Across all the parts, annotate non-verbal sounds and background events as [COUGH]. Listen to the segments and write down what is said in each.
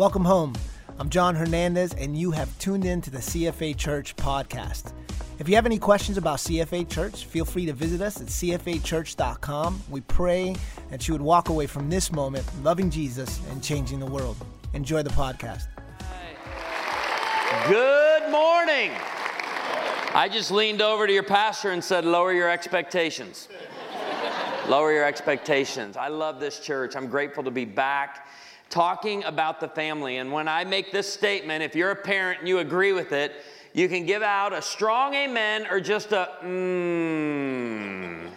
Welcome home. I'm John Hernandez, and you have tuned in to the CFA Church podcast. If you have any questions about CFA Church, feel free to visit us at cfachurch.com. We pray that you would walk away from this moment loving Jesus and changing the world. Enjoy the podcast. Good morning. I just leaned over to your pastor and said, Lower your expectations. Lower your expectations. I love this church. I'm grateful to be back talking about the family. And when I make this statement, if you're a parent and you agree with it, you can give out a strong amen or just a mmm.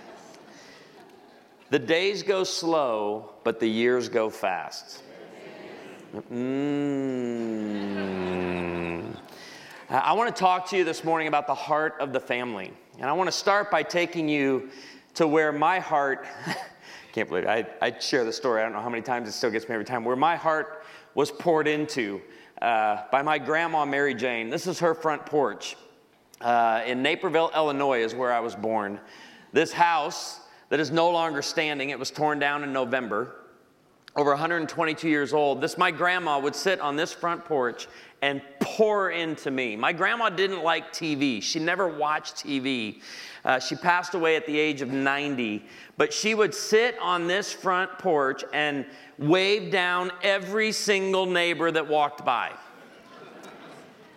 The days go slow, but the years go fast. Mmm. I want to talk to you this morning about the heart of the family. And I want to start by taking you to where my heart, [LAUGHS] can't believe it, I, I share the story, I don't know how many times it still gets me every time, where my heart was poured into uh, by my grandma, Mary Jane. This is her front porch. Uh, in Naperville, Illinois, is where I was born. This house that is no longer standing, it was torn down in November, over 122 years old. This, my grandma would sit on this front porch and pour into me. My grandma didn't like TV, she never watched TV. Uh, she passed away at the age of 90, but she would sit on this front porch and wave down every single neighbor that walked by.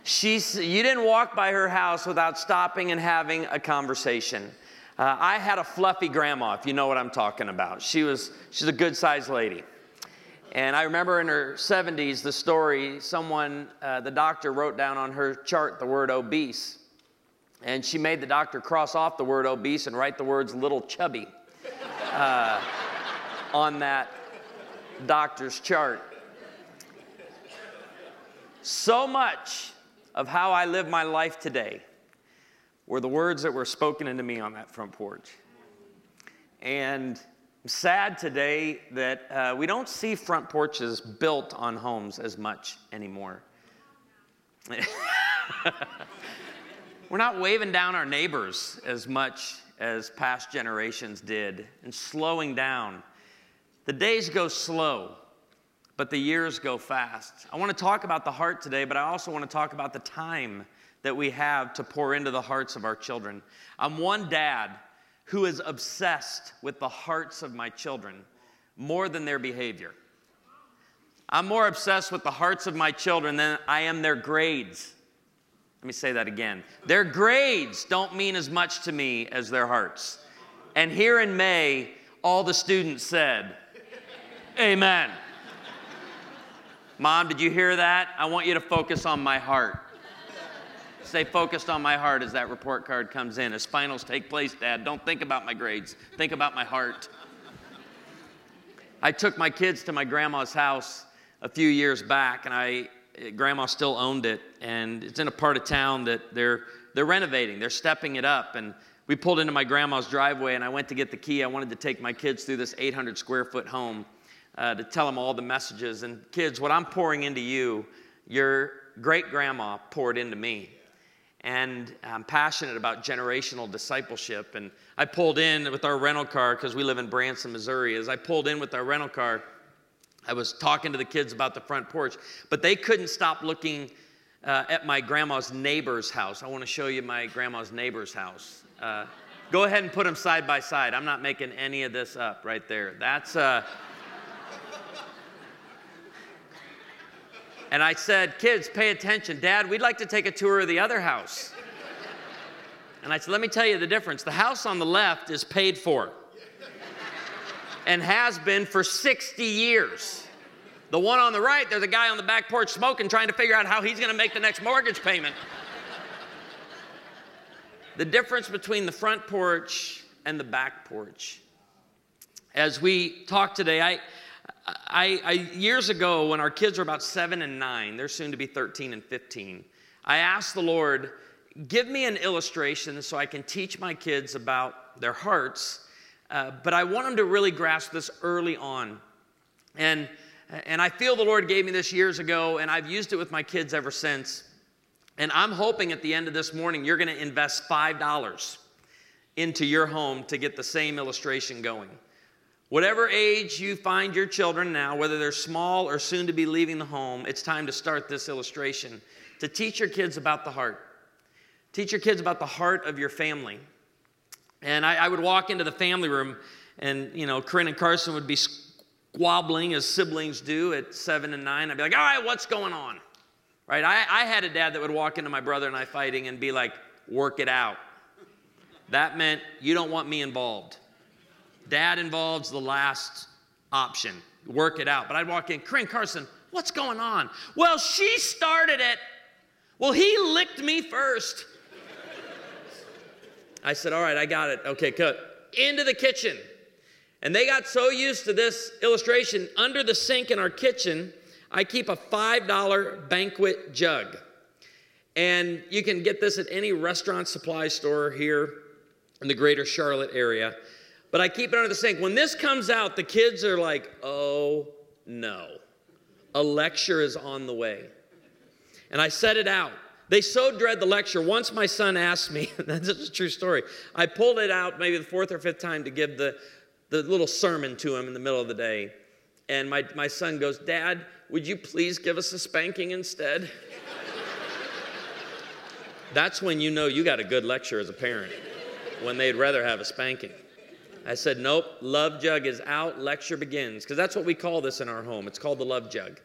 She, you didn't walk by her house without stopping and having a conversation. Uh, I had a fluffy grandma, if you know what I'm talking about. She was, she's a good sized lady. And I remember in her 70s, the story, someone, uh, the doctor wrote down on her chart the word obese. And she made the doctor cross off the word obese and write the words little chubby uh, on that doctor's chart. So much of how I live my life today were the words that were spoken into me on that front porch. And I'm sad today that uh, we don't see front porches built on homes as much anymore. [LAUGHS] We're not waving down our neighbors as much as past generations did and slowing down. The days go slow, but the years go fast. I want to talk about the heart today, but I also want to talk about the time that we have to pour into the hearts of our children. I'm one dad who is obsessed with the hearts of my children more than their behavior. I'm more obsessed with the hearts of my children than I am their grades. Let me say that again. Their grades don't mean as much to me as their hearts. And here in May, all the students said, Amen. Mom, did you hear that? I want you to focus on my heart. Stay focused on my heart as that report card comes in. As finals take place, Dad, don't think about my grades, think about my heart. I took my kids to my grandma's house a few years back, and I grandma still owned it, and it's in a part of town that they're they're renovating. They're stepping it up, and we pulled into my grandma's driveway, and I went to get the key. I wanted to take my kids through this 800 square foot home, uh, to tell them all the messages. And kids, what I'm pouring into you, your great grandma poured into me. And I'm passionate about generational discipleship. And I pulled in with our rental car because we live in Branson, Missouri. As I pulled in with our rental car, I was talking to the kids about the front porch, but they couldn't stop looking uh, at my grandma's neighbor's house. I want to show you my grandma's neighbor's house. Uh, go ahead and put them side by side. I'm not making any of this up right there. That's. Uh, And I said, Kids, pay attention. Dad, we'd like to take a tour of the other house. And I said, Let me tell you the difference. The house on the left is paid for and has been for 60 years. The one on the right, there's a guy on the back porch smoking, trying to figure out how he's going to make the next mortgage payment. the difference between the front porch and the back porch. As we talk today, I, I, I, years ago, when our kids were about seven and nine, they're soon to be 13 and 15, I asked the Lord, give me an illustration so I can teach my kids about their hearts, uh, but I want them to really grasp this early on. And, and I feel the Lord gave me this years ago, and I've used it with my kids ever since. And I'm hoping at the end of this morning, you're going to invest $5 into your home to get the same illustration going. Whatever age you find your children now, whether they're small or soon to be leaving the home, it's time to start this illustration to teach your kids about the heart. Teach your kids about the heart of your family. And I, I would walk into the family room, and you know, Corinne and Carson would be squabbling as siblings do at seven and nine. I'd be like, "All right, what's going on?" Right? I, I had a dad that would walk into my brother and I fighting and be like, "Work it out." That meant you don't want me involved. Dad involved's the last option. Work it out. But I'd walk in, Corinne Carson, what's going on? Well, she started it. Well, he licked me first. I said, All right, I got it. Okay, cut. Into the kitchen. And they got so used to this illustration. Under the sink in our kitchen, I keep a $5 banquet jug. And you can get this at any restaurant supply store here in the greater Charlotte area but I keep it under the sink. When this comes out, the kids are like, oh no, a lecture is on the way. And I set it out. They so dread the lecture. Once my son asked me, [LAUGHS] that's a true story, I pulled it out maybe the fourth or fifth time to give the, the little sermon to him in the middle of the day. And my, my son goes, Dad, would you please give us a spanking instead? [LAUGHS] That's when you know you got a good lecture as a parent, when they'd rather have a spanking. I said, nope, love jug is out, lecture begins. Because that's what we call this in our home. It's called the love jug.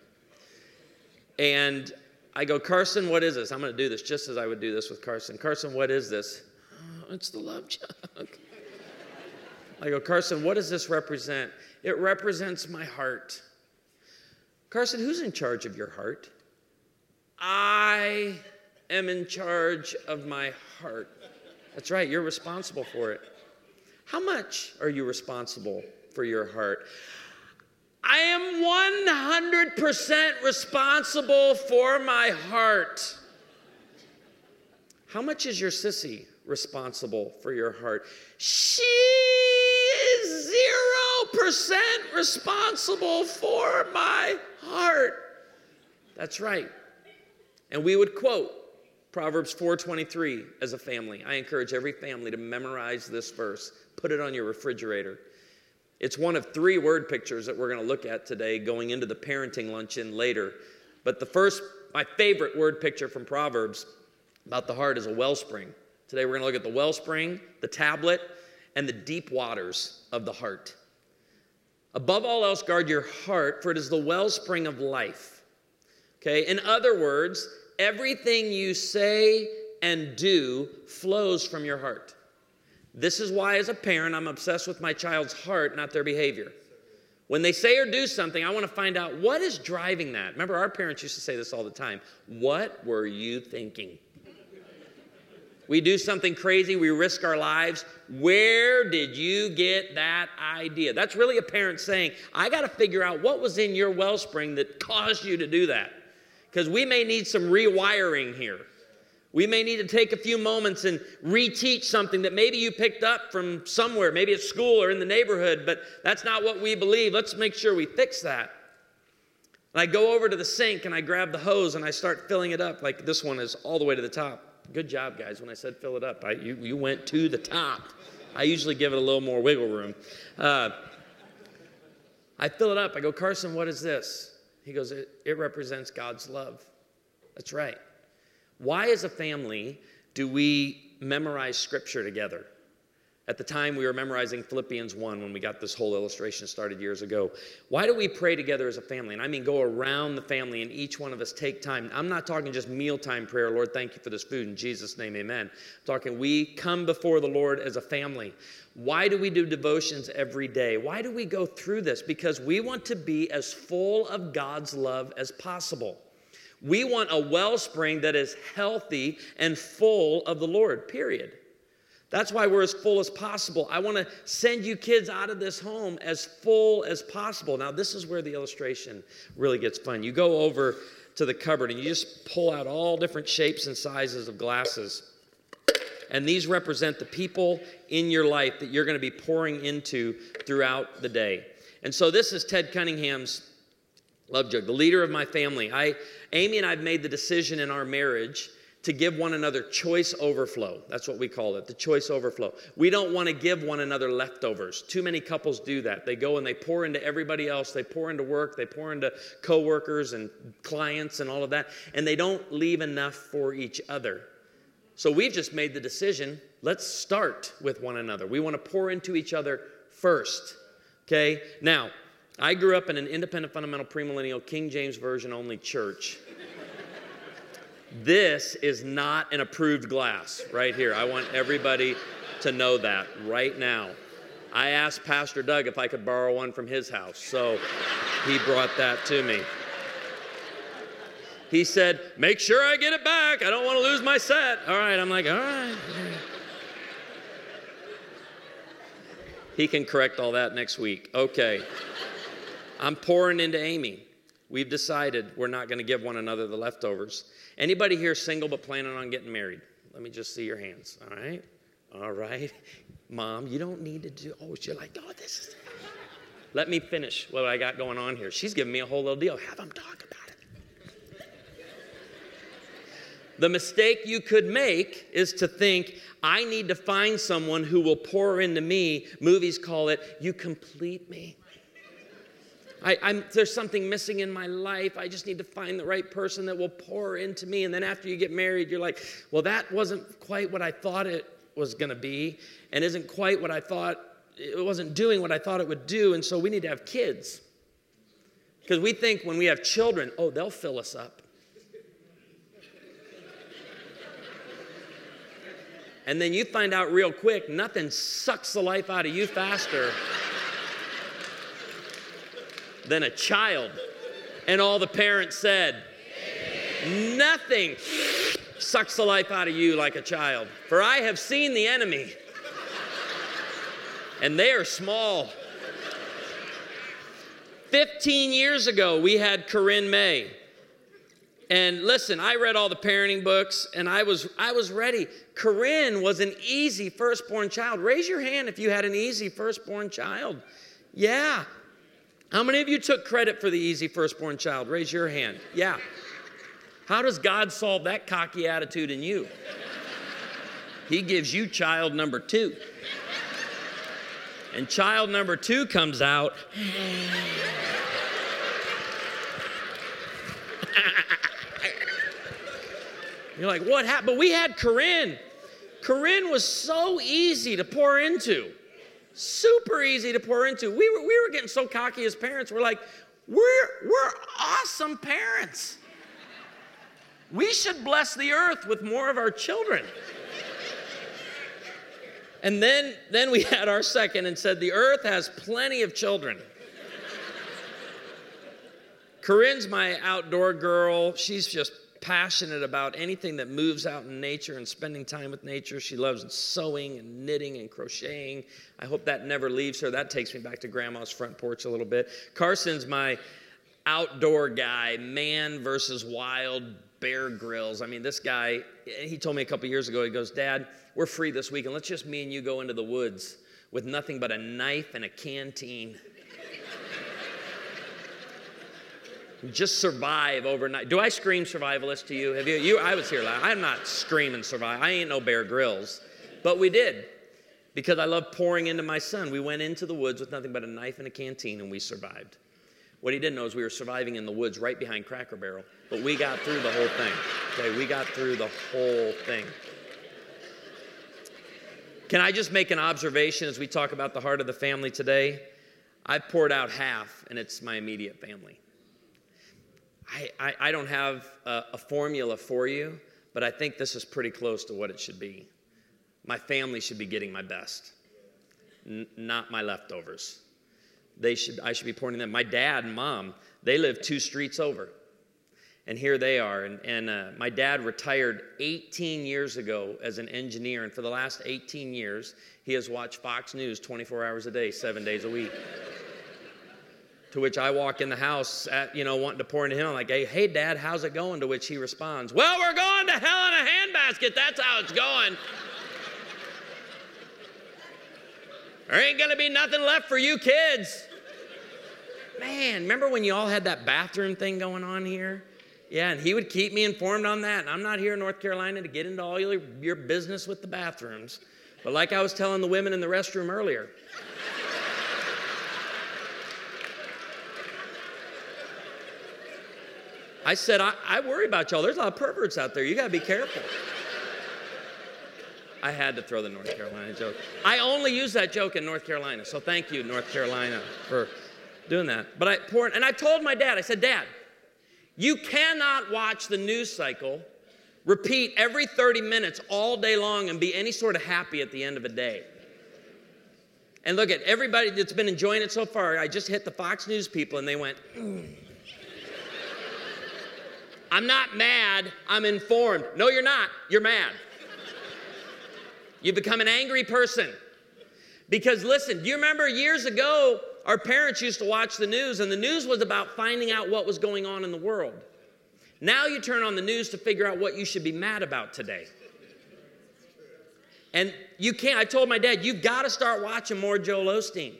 And I go, Carson, what is this? I'm going to do this just as I would do this with Carson. Carson, what is this? Oh, it's the love jug. I go, Carson, what does this represent? It represents my heart. Carson, who's in charge of your heart? I am in charge of my heart. That's right, you're responsible for it. How much are you responsible for your heart? I am 100% responsible for my heart. How much is your sissy responsible for your heart? She is 0% responsible for my heart. That's right. And we would quote Proverbs 4:23 as a family. I encourage every family to memorize this verse. Put it on your refrigerator. It's one of three word pictures that we're going to look at today, going into the parenting luncheon later. But the first, my favorite word picture from Proverbs about the heart is a wellspring. Today we're going to look at the wellspring, the tablet, and the deep waters of the heart. Above all else, guard your heart, for it is the wellspring of life. Okay, in other words, everything you say and do flows from your heart. This is why, as a parent, I'm obsessed with my child's heart, not their behavior. When they say or do something, I want to find out what is driving that. Remember, our parents used to say this all the time What were you thinking? We do something crazy, we risk our lives. Where did you get that idea? That's really a parent saying, I got to figure out what was in your wellspring that caused you to do that. Because we may need some rewiring here. We may need to take a few moments and reteach something that maybe you picked up from somewhere, maybe at school or in the neighborhood, but that's not what we believe. Let's make sure we fix that. And I go over to the sink and I grab the hose and I start filling it up. Like this one is all the way to the top. Good job, guys. When I said fill it up, I, you, you went to the top. I usually give it a little more wiggle room. Uh, I fill it up. I go, Carson, what is this? He goes, it, it represents God's love. That's right. Why, as a family, do we memorize scripture together? At the time, we were memorizing Philippians 1 when we got this whole illustration started years ago. Why do we pray together as a family? And I mean, go around the family and each one of us take time. I'm not talking just mealtime prayer, Lord, thank you for this food. In Jesus' name, amen. I'm talking, we come before the Lord as a family. Why do we do devotions every day? Why do we go through this? Because we want to be as full of God's love as possible. We want a wellspring that is healthy and full of the Lord, period. That's why we're as full as possible. I want to send you kids out of this home as full as possible. Now, this is where the illustration really gets fun. You go over to the cupboard and you just pull out all different shapes and sizes of glasses. And these represent the people in your life that you're going to be pouring into throughout the day. And so, this is Ted Cunningham's love jug, the leader of my family. I Amy and I have made the decision in our marriage to give one another choice overflow. That's what we call it, the choice overflow. We don't want to give one another leftovers. Too many couples do that. They go and they pour into everybody else, they pour into work, they pour into coworkers and clients and all of that, and they don't leave enough for each other. So we've just made the decision let's start with one another. We want to pour into each other first. Okay? Now, I grew up in an independent fundamental premillennial King James Version only church. This is not an approved glass right here. I want everybody to know that right now. I asked Pastor Doug if I could borrow one from his house, so he brought that to me. He said, Make sure I get it back. I don't want to lose my set. All right, I'm like, All right. He can correct all that next week. Okay. I'm pouring into Amy. We've decided we're not going to give one another the leftovers. Anybody here single but planning on getting married? Let me just see your hands. All right? All right. [LAUGHS] Mom, you don't need to do, oh, you're like, oh, this is. Let me finish what I got going on here. She's giving me a whole little deal. Have them talk about it. The mistake you could make is to think, I need to find someone who will pour into me. Movies call it, you complete me. I, there's something missing in my life. I just need to find the right person that will pour into me. And then after you get married, you're like, well, that wasn't quite what I thought it was going to be, and isn't quite what I thought, it wasn't doing what I thought it would do. And so we need to have kids. Because we think when we have children, oh, they'll fill us up. and then you find out real quick, nothing sucks the life out of you faster than a child. And all the parents said, Nothing sucks the life out of you like a child. For I have seen the enemy, and they are small. 15 years ago, we had Corinne May. And listen, I read all the parenting books and I was I was ready. Corinne was an easy firstborn child. Raise your hand if you had an easy firstborn child. Yeah, how many of you took credit for the easy firstborn child? Raise your hand. Yeah. How does God solve that cocky attitude in you? He gives you child number two. And child number two comes out. [LAUGHS] You're like, what happened? But we had Corinne. Corinne was so easy to pour into super easy to pour into. We were, we were getting so cocky as parents. We're like, we're, we're awesome parents. We should bless the earth with more of our children. And then, then we had our second and said, the earth has plenty of children. Corinne's my outdoor girl. She's just passionate about anything that moves out in nature and spending time with nature. She loves sewing and knitting and crocheting. I hope that never leaves her. That takes me back to grandma's front porch a little bit. Carson's my outdoor guy, man versus wild, Bear Grylls. I mean, this guy, he told me a couple years ago, he goes, Dad, we're free this weekend. Let's just me and you go into the woods with nothing but a knife and a canteen. Just survive overnight. Do I scream survivalist to you? Have you? You, I was here. I'm not screaming survive. I ain't no Bear Grylls, but we did because I love pouring into my son. We went into the woods with nothing but a knife and a canteen, and we survived. What he didn't know is we were surviving in the woods right behind Cracker Barrel, but we got through the whole thing. Okay, we got through the whole thing. Can I just make an observation as we talk about the heart of the family today? I've poured out half, and it's my immediate family. I, I, I don't have a, a formula for you, but I think this is pretty close to what it should be. My family should be getting my best, n- not my leftovers. They should, I should be pouring them. My dad and mom, they live two streets over. And here they are. And, and uh, my dad retired 18 years ago as an engineer. And for the last 18 years, he has watched Fox News 24 hours a day, seven days a week. To which I walk in the house, at, you know, wanting to pour into him. I'm like, hey, hey, Dad, how's it going? To which he responds, Well, we're going to hell in a handbasket. That's how it's going. there ain't going to be nothing left for you kids. Man, remember when you all had that bathroom thing going on here? Yeah, and he would keep me informed on that. And I'm not here in North Carolina to get into all your, your business with the bathrooms. But like I was telling the women in the restroom earlier, I said, I, I, worry about y'all. There's a lot of perverts out there. You got to be careful. I had to throw the North Carolina joke. I only use that joke in North Carolina. So thank you, North Carolina, for doing that. But I poured, and I told my dad, I said, Dad, you cannot watch the news cycle repeat every 30 minutes all day long and be any sort of happy at the end of a day. And look at everybody that's been enjoying it so far. I just hit the Fox News people and they went, mm. I'm not mad, I'm informed. No, you're not. You're mad. You become an angry person. Because listen, do you remember years ago, our parents used to watch the news, and the news was about finding out what was going on in the world. Now you turn on the news to figure out what you should be mad about today. And you can't, I told my dad, you've got to start watching more Joel Osteen.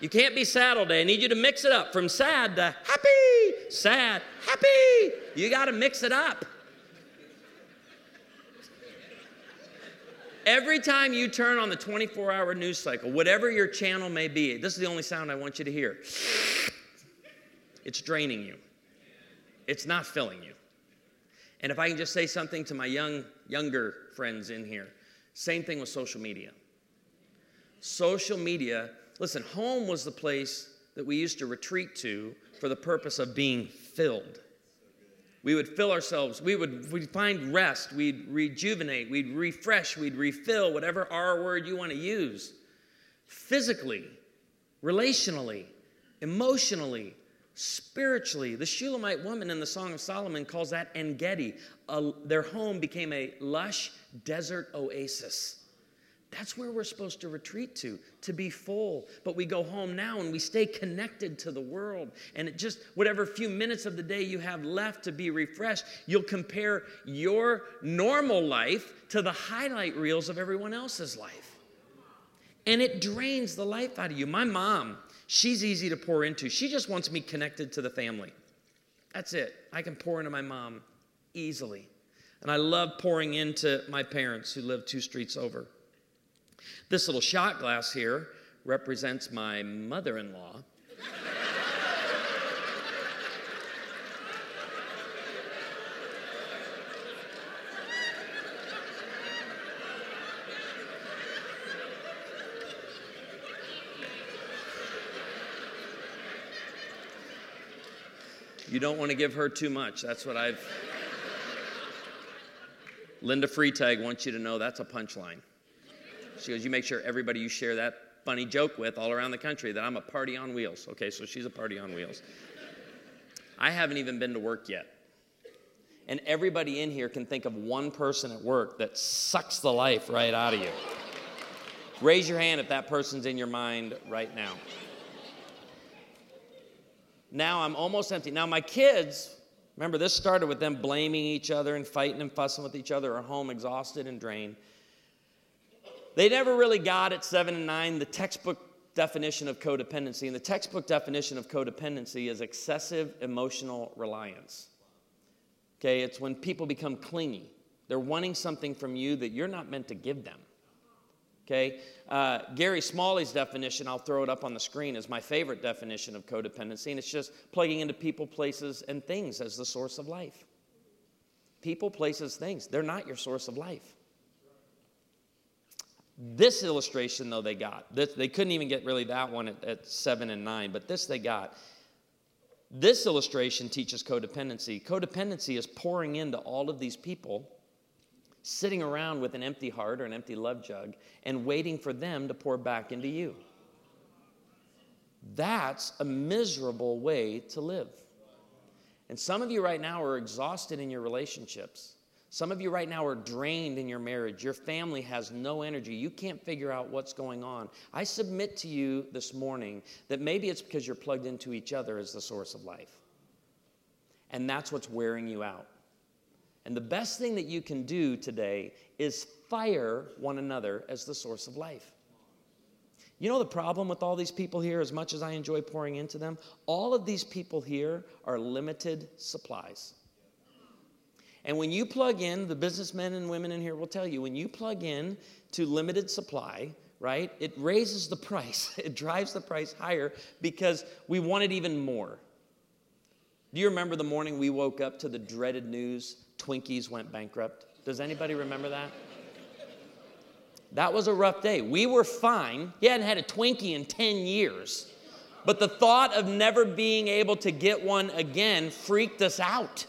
You can't be sad all day. I need you to mix it up from sad to happy, sad, happy. You got to mix it up. Every time you turn on the 24 hour news cycle, whatever your channel may be, this is the only sound I want you to hear. It's draining you, it's not filling you. And if I can just say something to my young, younger friends in here, same thing with social media. Social media, listen, home was the place that we used to retreat to for the purpose of being filled. We would fill ourselves. We would we'd find rest. We'd rejuvenate. We'd refresh. We'd refill, whatever R word you want to use. Physically, relationally, emotionally, spiritually. The Shulamite woman in the Song of Solomon calls that Engedi. their home became a lush desert oasis. That's where we're supposed to retreat to, to be full. But we go home now and we stay connected to the world. And it just, whatever few minutes of the day you have left to be refreshed, you'll compare your normal life to the highlight reels of everyone else's life. And it drains the life out of you. My mom, she's easy to pour into. She just wants me connected to the family. That's it. I can pour into my mom easily. And I love pouring into my parents who live two streets over. This little shot glass here represents my mother in law. You don't want to give her too much. That's what I've. Linda Freetag wants you to know that's a punchline. She goes, You make sure everybody you share that funny joke with all around the country that I'm a party on wheels. Okay, so she's a party on wheels. I haven't even been to work yet. And everybody in here can think of one person at work that sucks the life right out of you. Raise your hand if that person's in your mind right now. Now I'm almost empty. Now, my kids, remember, this started with them blaming each other and fighting and fussing with each other, at home exhausted and drained. They never really got at seven and nine the textbook definition of codependency. And the textbook definition of codependency is excessive emotional reliance. Okay, it's when people become clingy. They're wanting something from you that you're not meant to give them. Okay, uh, Gary Smalley's definition, I'll throw it up on the screen, is my favorite definition of codependency, and it's just plugging into people, places, and things as the source of life. People, places, things, they're not your source of life. This illustration, though, they got. This, they couldn't even get really that one at, at seven and nine, but this they got. This illustration teaches codependency. Codependency is pouring into all of these people, sitting around with an empty heart or an empty love jug, and waiting for them to pour back into you. That's a miserable way to live. And some of you right now are exhausted in your relationships. Some of you right now are drained in your marriage. Your family has no energy. You can't figure out what's going on. I submit to you this morning that maybe it's because you're plugged into each other as the source of life. And that's what's wearing you out. And the best thing that you can do today is fire one another as the source of life. You know the problem with all these people here, as much as I enjoy pouring into them? All of these people here are limited supplies. And when you plug in, the businessmen and women in here will tell you, when you plug in to limited supply, right, it raises the price. [LAUGHS] It drives the price higher because we want it even more. Do you remember the morning we woke up to the dreaded news Twinkies went bankrupt? Does anybody remember that? That was a rough day. We were fine. He hadn't had a Twinkie in 10 years. But the thought of never being able to get one again freaked us out.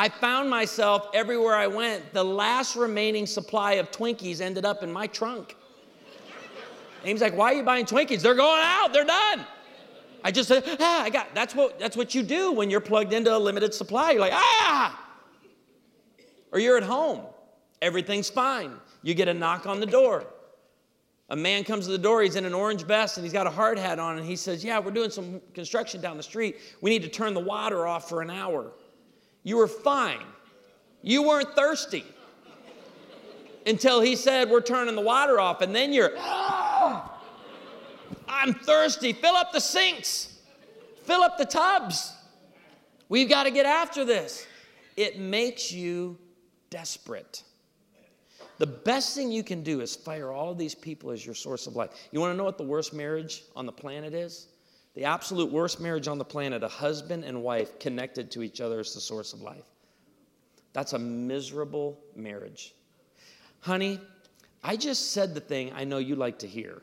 I found myself everywhere I went, the last remaining supply of Twinkies ended up in my trunk. Amy's like, why are you buying Twinkies? They're going out, they're done. I just said, ah, I got that's what that's what you do when you're plugged into a limited supply. You're like, ah! Or you're at home, everything's fine. You get a knock on the door. A man comes to the door, he's in an orange vest and he's got a hard hat on, and he says, Yeah, we're doing some construction down the street. We need to turn the water off for an hour. You were fine. You weren't thirsty until he said, We're turning the water off. And then you're, oh, I'm thirsty. Fill up the sinks, fill up the tubs. We've got to get after this. It makes you desperate. The best thing you can do is fire all of these people as your source of life. You want to know what the worst marriage on the planet is? The absolute worst marriage on the planet, a husband and wife connected to each other as the source of life. That's a miserable marriage. Honey, I just said the thing I know you like to hear.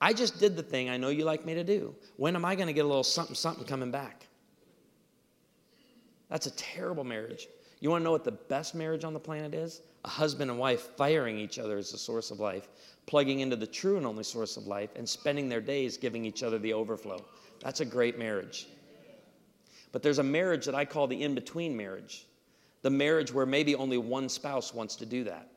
I just did the thing I know you like me to do. When am I going to get a little something, something coming back? That's a terrible marriage. You want to know what the best marriage on the planet is? A husband and wife firing each other as the source of life, plugging into the true and only source of life, and spending their days giving each other the overflow. That's a great marriage. But there's a marriage that I call the in between marriage, the marriage where maybe only one spouse wants to do that.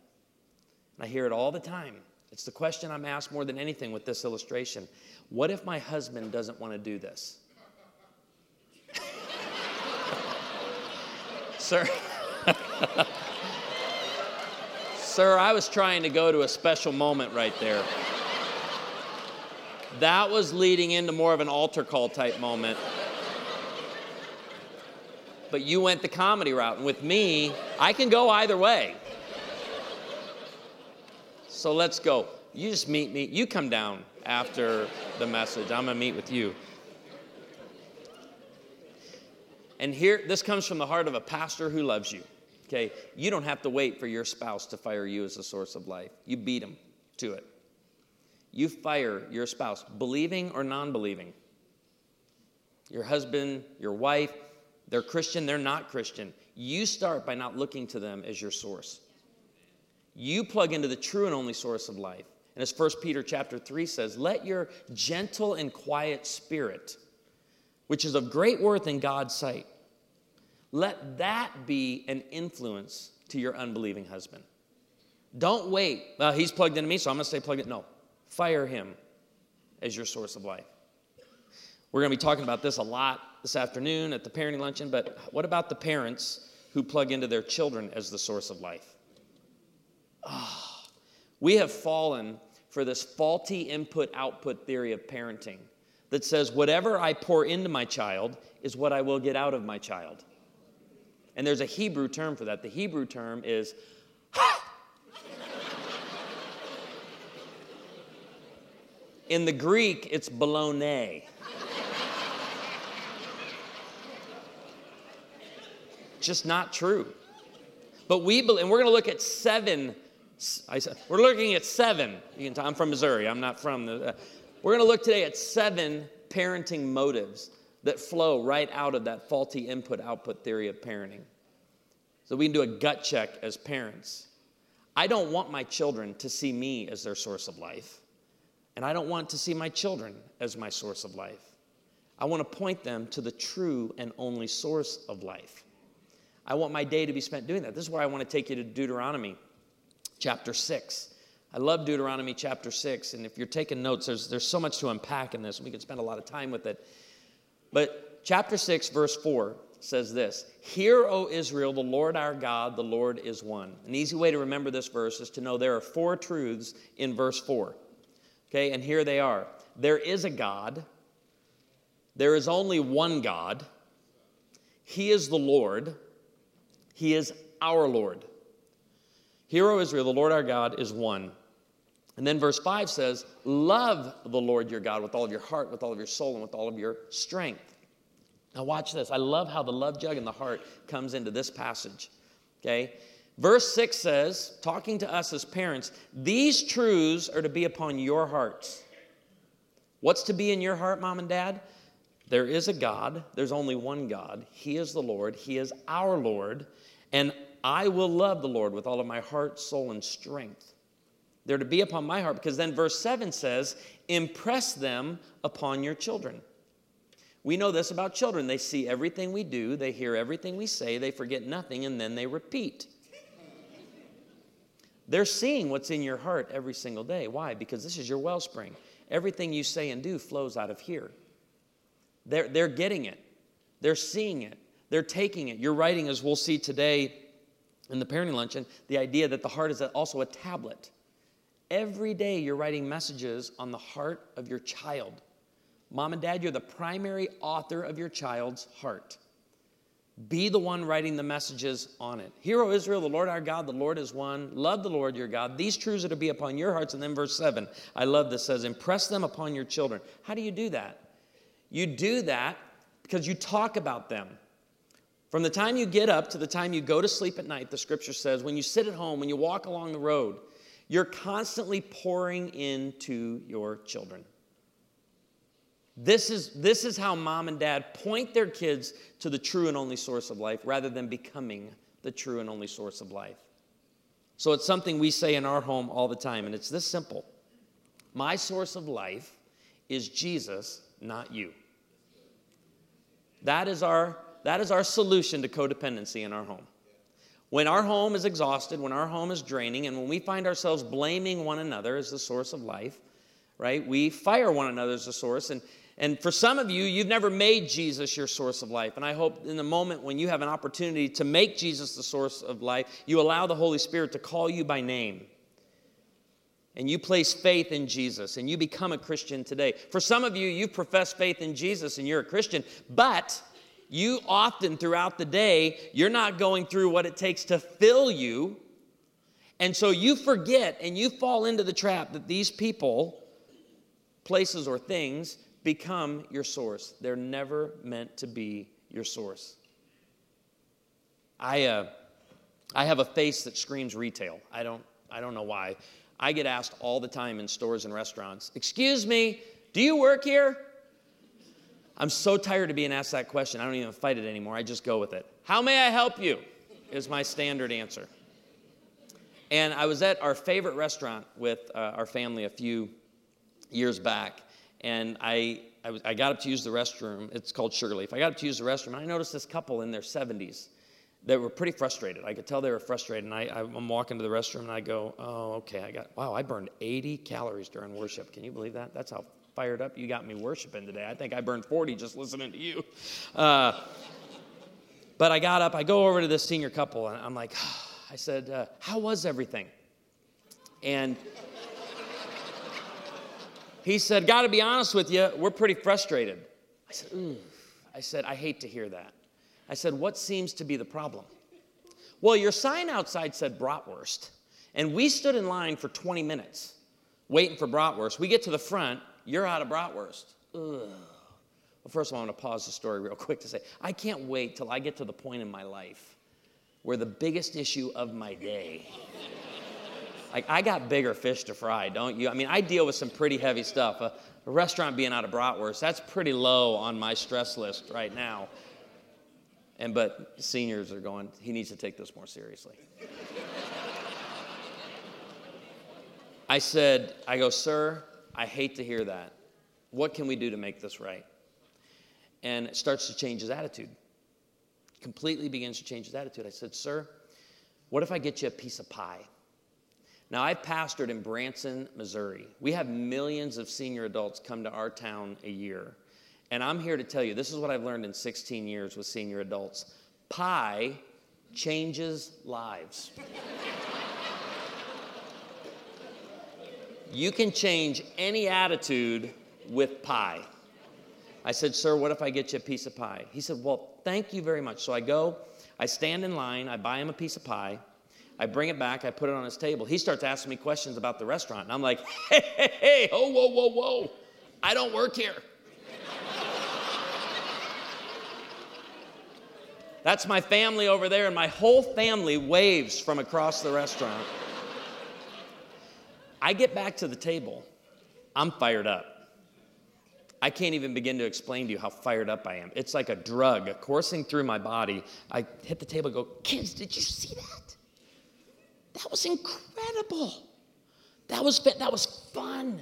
And I hear it all the time. It's the question I'm asked more than anything with this illustration. What if my husband doesn't want to do this? [LAUGHS] Sir. [LAUGHS] Sir, I was trying to go to a special moment right there. That was leading into more of an altar call type moment. But you went the comedy route. And with me, I can go either way. So let's go. You just meet me. You come down after the message. I'm going to meet with you. And here, this comes from the heart of a pastor who loves you. Okay, you don't have to wait for your spouse to fire you as a source of life. You beat them to it. You fire your spouse, believing or non believing. Your husband, your wife, they're Christian, they're not Christian. You start by not looking to them as your source. You plug into the true and only source of life. And as 1 Peter chapter 3 says, let your gentle and quiet spirit, which is of great worth in God's sight, let that be an influence to your unbelieving husband. Don't wait. Well, he's plugged into me, so I'm going to stay plugged in. No, fire him as your source of life. We're going to be talking about this a lot this afternoon at the parenting luncheon, but what about the parents who plug into their children as the source of life? Oh, we have fallen for this faulty input output theory of parenting that says whatever I pour into my child is what I will get out of my child. And there's a Hebrew term for that. The Hebrew term is [LAUGHS] In the Greek, it's baloney. Just not true. But we believe, and we're going to look at seven. I said, we're looking at seven. Can, I'm from Missouri. I'm not from the. Uh, we're going to look today at seven parenting motives that flow right out of that faulty input output theory of parenting. So we can do a gut check as parents. I don't want my children to see me as their source of life, and I don't want to see my children as my source of life. I want to point them to the true and only source of life. I want my day to be spent doing that. This is where I want to take you to Deuteronomy chapter 6. I love Deuteronomy chapter 6, and if you're taking notes, there's, there's so much to unpack in this, we could spend a lot of time with it. But chapter 6, verse 4 says this Hear, O Israel, the Lord our God, the Lord is one. An easy way to remember this verse is to know there are four truths in verse 4. Okay, and here they are. There is a God. There is only one God. He is the Lord. He is our Lord. Hear, O Israel, the Lord our God is one. And then verse 5 says, Love the Lord your God with all of your heart, with all of your soul, and with all of your strength. Now, watch this. I love how the love jug and the heart comes into this passage. Okay? Verse 6 says, talking to us as parents, these truths are to be upon your hearts. What's to be in your heart, mom and dad? There is a God. There's only one God. He is the Lord. He is our Lord. And I will love the Lord with all of my heart, soul, and strength. They're to be upon my heart because then verse 7 says, impress them upon your children. We know this about children. They see everything we do, they hear everything we say, they forget nothing, and then they repeat. They're seeing what's in your heart every single day. Why? Because this is your wellspring. Everything you say and do flows out of here. They're, they're getting it, they're seeing it, they're taking it. You're writing, as we'll see today in the parenting luncheon, the idea that the heart is also a tablet. Every day you're writing messages on the heart of your child. Mom and dad, you're the primary author of your child's heart. Be the one writing the messages on it. Hear, O Israel, the Lord our God, the Lord is one. Love the Lord your God. These truths are to be upon your hearts. And then verse 7, I love this, says, Impress them upon your children. How do you do that? You do that because you talk about them. From the time you get up to the time you go to sleep at night, the scripture says, when you sit at home, when you walk along the road, you're constantly pouring into your children. This is, this is how mom and dad point their kids to the true and only source of life rather than becoming the true and only source of life. So it's something we say in our home all the time, and it's this simple My source of life is Jesus, not you. That is our, that is our solution to codependency in our home. When our home is exhausted, when our home is draining, and when we find ourselves blaming one another as the source of life, right, we fire one another as the source. And, and for some of you, you've never made Jesus your source of life. And I hope in the moment when you have an opportunity to make Jesus the source of life, you allow the Holy Spirit to call you by name. And you place faith in Jesus and you become a Christian today. For some of you, you've professed faith in Jesus and you're a Christian, but you often throughout the day, you're not going through what it takes to fill you. And so you forget and you fall into the trap that these people, places, or things become your source. They're never meant to be your source. I, uh, I have a face that screams retail. I don't, I don't know why. I get asked all the time in stores and restaurants, Excuse me, do you work here? I'm so tired of being asked that question. I don't even fight it anymore. I just go with it. How may I help you? Is my standard answer. And I was at our favorite restaurant with uh, our family a few years back, and I, I, was, I, got up to use the restroom. It's called Sugarleaf. I got up to use the restroom, and I noticed this couple in their 70s that were pretty frustrated. I could tell they were frustrated. And I, I'm walking to the restroom, and I go, "Oh, okay. I got wow. I burned 80 calories during worship. Can you believe that? That's how fired up you got me worshiping today. I think I burned 40 just listening to you." Uh, but I got up. I go over to this senior couple, and I'm like, [SIGHS] I said, uh, "How was everything?" And he said, Got to be honest with you, we're pretty frustrated. I said, Ooh. I said, I hate to hear that. I said, What seems to be the problem? Well, your sign outside said bratwurst, and we stood in line for 20 minutes waiting for bratwurst. We get to the front, you're out of bratwurst. Ugh. Well, first of all, I want to pause the story real quick to say, I can't wait till I get to the point in my life where the biggest issue of my day like, I got bigger fish to fry, don't you? I mean, I deal with some pretty heavy stuff. A, a restaurant being out of bratwurst, that's pretty low on my stress list right now. And but seniors are going, he needs to take this more seriously. I said, I go, sir, I hate to hear that. What can we do to make this right? And it starts to change his attitude. Completely begins to change his attitude. I said, sir, what if I get you a piece of pie? Now, I've pastored in Branson, Missouri. We have millions of senior adults come to our town a year. And I'm here to tell you this is what I've learned in 16 years with senior adults pie changes lives. [LAUGHS] You can change any attitude with pie. I said, Sir, what if I get you a piece of pie? He said, Well, thank you very much. So I go, I stand in line, I buy him a piece of pie, I bring it back, I put it on his table. He starts asking me questions about the restaurant, and I'm like, [LAUGHS] Hey, hey, hey, oh, whoa, whoa, whoa. I don't work here. That's my family over there, and my whole family waves from across the restaurant. I get back to the table. I'm fired up. I can't even begin to explain to you how fired up I am. It's like a drug coursing through my body. I hit the table and go, Kids, did you see that? That was incredible. That was, that was fun.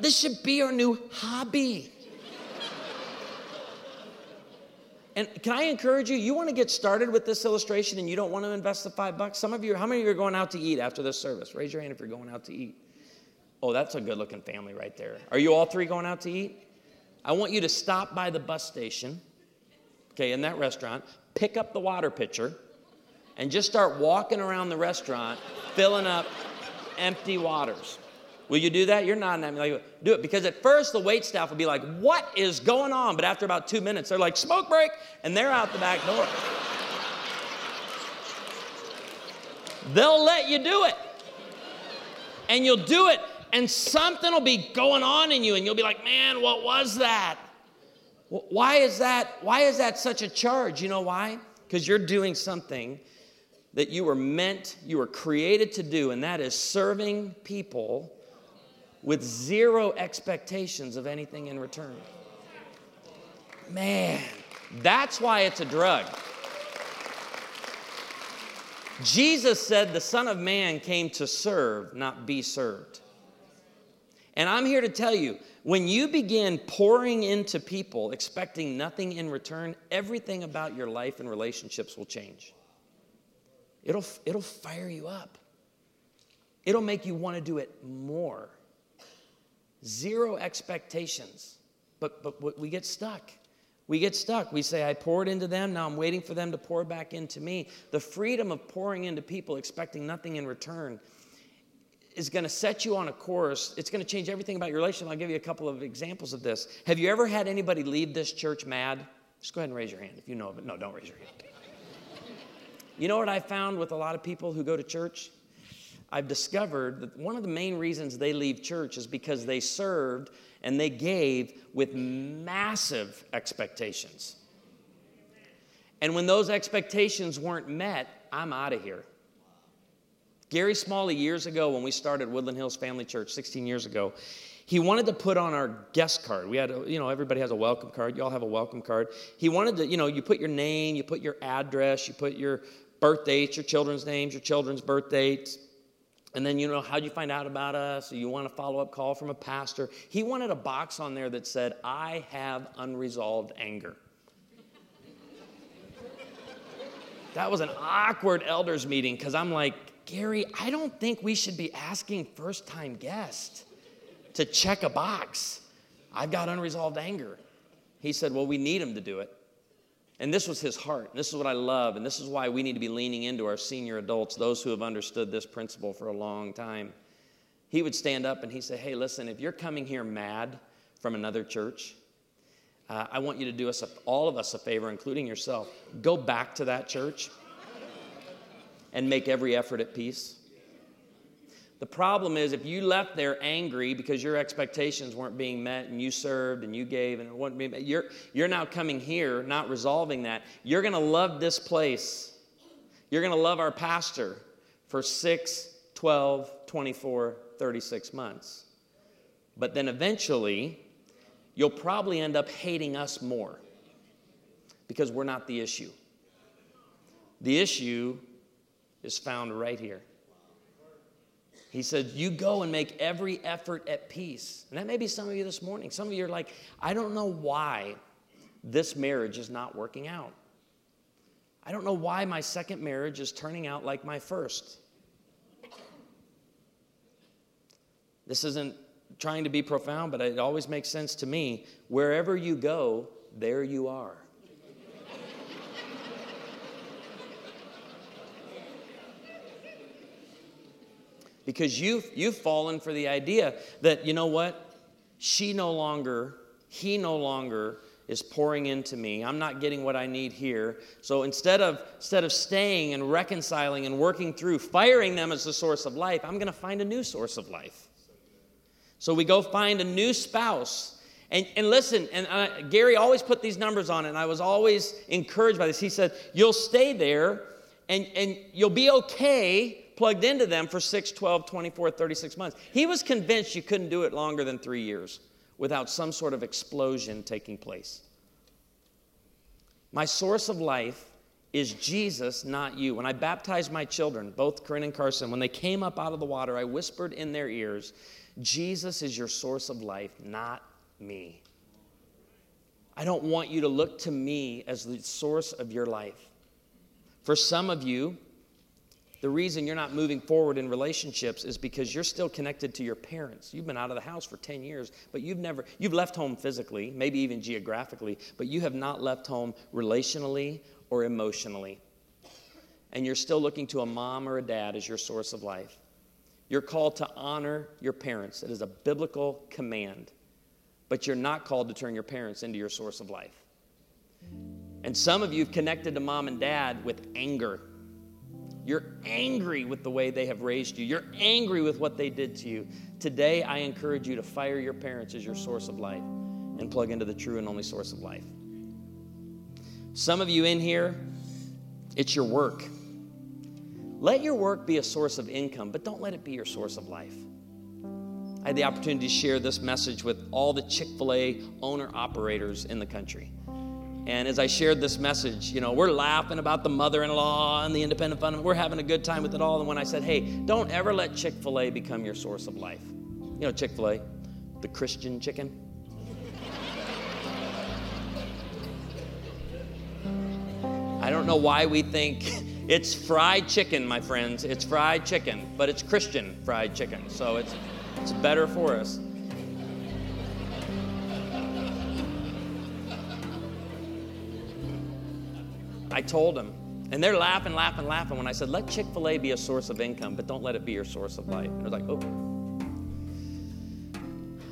This should be our new hobby. [LAUGHS] And can I encourage you? You want to get started with this illustration and you don't want to invest the five bucks? Some of you, how many of you are going out to eat after this service? Raise your hand if you're going out to eat. Oh, that's a good looking family right there. Are you all three going out to eat? I want you to stop by the bus station, okay, in that restaurant, pick up the water pitcher, and just start walking around the restaurant filling up empty waters. Will you do that? You're not like do it because at first the wait staff will be like, "What is going on?" But after about two minutes, they're like, "Smoke break," and they're out the back door. They'll let you do it, and you'll do it, and something will be going on in you, and you'll be like, "Man, what was that?" Why is that? Why is that such a charge? You know why? Because you're doing something that you were meant, you were created to do, and that is serving people with zero expectations of anything in return. Man, that's why it's a drug. Jesus said the Son of Man came to serve, not be served. And I'm here to tell you when you begin pouring into people expecting nothing in return, everything about your life and relationships will change. It'll, it'll fire you up, it'll make you want to do it more. Zero expectations. But, but we get stuck. We get stuck. We say, I poured into them, now I'm waiting for them to pour back into me. The freedom of pouring into people expecting nothing in return is going to set you on a course. It's going to change everything about your relationship. I'll give you a couple of examples of this. Have you ever had anybody leave this church mad? Just go ahead and raise your hand if you know of it. No, don't raise your hand. [LAUGHS] You know what I found with a lot of people who go to church? I've discovered that one of the main reasons they leave church is because they served and they gave with massive expectations. And when those expectations weren't met, I'm out of here. Gary Smalley, years ago, when we started Woodland Hills Family Church 16 years ago, he wanted to put on our guest card. We had, a, you know, everybody has a welcome card. You all have a welcome card. He wanted to, you know, you put your name, you put your address, you put your birth dates, your children's names, your children's birth dates, and then, you know, how'd you find out about us? you want a follow up call from a pastor. He wanted a box on there that said, I have unresolved anger. that was an awkward elders meeting because I'm like, Gary, I don't think we should be asking first time guests to check a box. I've got unresolved anger. He said, Well, we need him to do it. And this was his heart. This is what I love. And this is why we need to be leaning into our senior adults, those who have understood this principle for a long time. He would stand up and he'd say, Hey, listen, if you're coming here mad from another church, uh, I want you to do us, a, all of us, a favor, including yourself. Go back to that church and make every effort at peace. The problem is if you left there angry because your expectations weren't being met and you served and you gave and it wasn't being met, you're, you're now coming here not resolving that. You're going to love this place. You're going to love our pastor for 6, 12, 24, 36 months. But then eventually, you'll probably end up hating us more because we're not the issue. The issue is found right here. He said, You go and make every effort at peace. And that may be some of you this morning. Some of you are like, I don't know why this marriage is not working out. I don't know why my second marriage is turning out like my first. This isn't trying to be profound, but it always makes sense to me. Wherever you go, there you are. Because you've, you've fallen for the idea that, you know what? She no longer, he no longer is pouring into me. I'm not getting what I need here. So instead of instead of staying and reconciling and working through, firing them as the source of life, I'm going to find a new source of life. So we go find a new spouse. And, and listen, and uh, Gary always put these numbers on it, and I was always encouraged by this. He said, You'll stay there and, and you'll be okay plugged into them for 6, 12, 24, 36 months. He was convinced you couldn't do it longer than three years without some sort of explosion taking place. My source of life is Jesus, not you. When I baptized my children, both Corynn and Carson, when they came up out of the water, I whispered in their ears, Jesus is your source of life, not me. I don't want you to look to me as the source of your life. For some of you, the reason you're not moving forward in relationships is because you're still connected to your parents. You've been out of the house for 10 years, but you've never, you've left home physically, maybe even geographically, but you have not left home relationally or emotionally. And you're still looking to a mom or a dad as your source of life. You're called to honor your parents. It is a biblical command. But you're not called to turn your parents into your source of life. And some of you have connected to mom and dad with anger you're angry with the way they have raised you. You're angry with what they did to you. Today, I encourage you to fire your parents as your source of life and plug into the true and only source of life. Some of you in here, it's your work. Let your work be a source of income, but don't let it be your source of life. I had the opportunity to share this message with all the Chick fil A owner operators in the country. And as I shared this message, you know, we're laughing about the mother in law and the independent fund. We're having a good time with it all. And when I said, hey, don't ever let Chick fil A become your source of life. You know, Chick fil A, the Christian chicken. I don't know why we think it's fried chicken, my friends. It's fried chicken, but it's Christian fried chicken. So it's, it's better for us. I told them. And they're laughing, laughing, laughing when I said, let Chick fil A be a source of income, but don't let it be your source of life. And they're like, oh.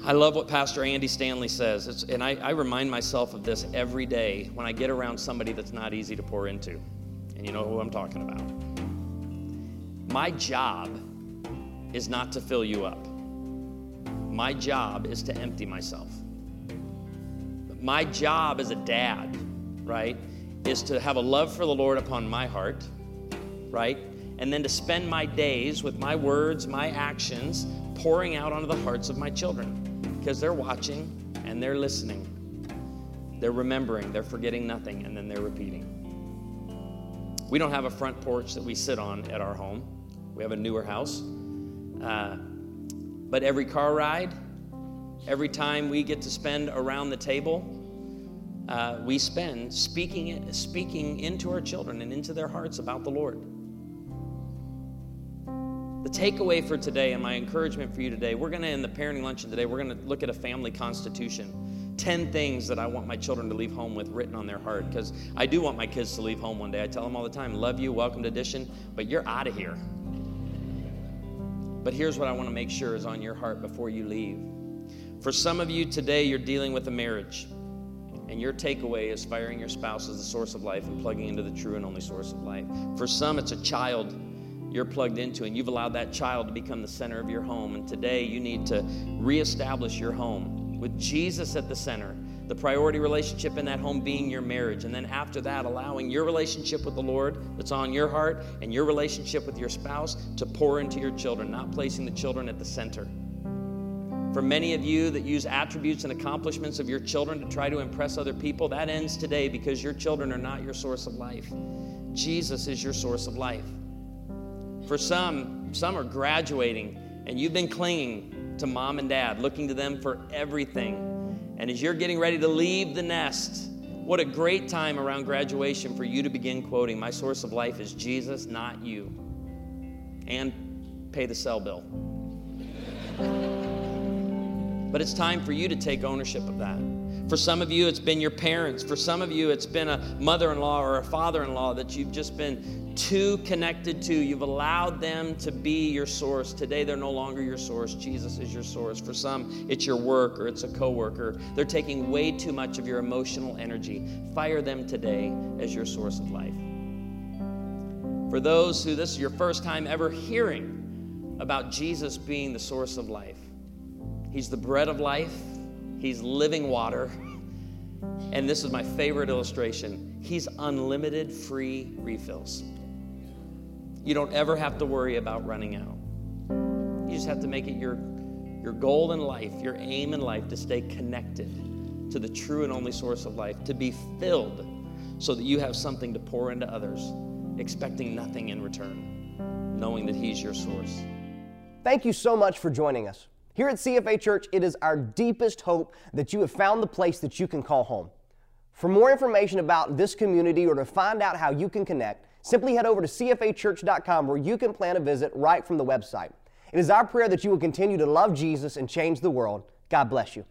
I love what Pastor Andy Stanley says. It's, and I, I remind myself of this every day when I get around somebody that's not easy to pour into. And you know who I'm talking about. My job is not to fill you up, my job is to empty myself. My job as a dad, right? Is to have a love for the Lord upon my heart, right? And then to spend my days with my words, my actions, pouring out onto the hearts of my children because they're watching and they're listening. They're remembering, they're forgetting nothing, and then they're repeating. We don't have a front porch that we sit on at our home, we have a newer house. Uh, but every car ride, every time we get to spend around the table, uh, we spend speaking, speaking into our children and into their hearts about the Lord. The takeaway for today and my encouragement for you today, we're going to, in the parenting luncheon today, we're going to look at a family constitution. 10 things that I want my children to leave home with written on their heart. Because I do want my kids to leave home one day. I tell them all the time, love you, welcome to Addition, but you're out of here. But here's what I want to make sure is on your heart before you leave. For some of you today, you're dealing with a marriage and your takeaway is firing your spouse as the source of life and plugging into the true and only source of life. For some, it's a child you're plugged into, and you've allowed that child to become the center of your home. And today, you need to reestablish your home with Jesus at the center, the priority relationship in that home being your marriage. And then after that, allowing your relationship with the Lord that's on your heart and your relationship with your spouse to pour into your children, not placing the children at the center. For many of you that use attributes and accomplishments of your children to try to impress other people, that ends today because your children are not your source of life. Jesus is your source of life. For some, some are graduating and you've been clinging to mom and dad, looking to them for everything. And as you're getting ready to leave the nest, what a great time around graduation for you to begin quoting, My source of life is Jesus, not you. And pay the cell bill. But it's time for you to take ownership of that. For some of you, it's been your parents. For some of you, it's been a mother in law or a father in law that you've just been too connected to. You've allowed them to be your source. Today, they're no longer your source. Jesus is your source. For some, it's your work or it's a coworker. They're taking way too much of your emotional energy. Fire them today as your source of life. For those who this is your first time ever hearing about Jesus being the source of life, He's the bread of life. He's living water. And this is my favorite illustration He's unlimited free refills. You don't ever have to worry about running out. You just have to make it your, your goal in life, your aim in life to stay connected to the true and only source of life, to be filled so that you have something to pour into others, expecting nothing in return, knowing that He's your source. Thank you so much for joining us. Here at CFA Church, it is our deepest hope that you have found the place that you can call home. For more information about this community or to find out how you can connect, simply head over to cfachurch.com where you can plan a visit right from the website. It is our prayer that you will continue to love Jesus and change the world. God bless you.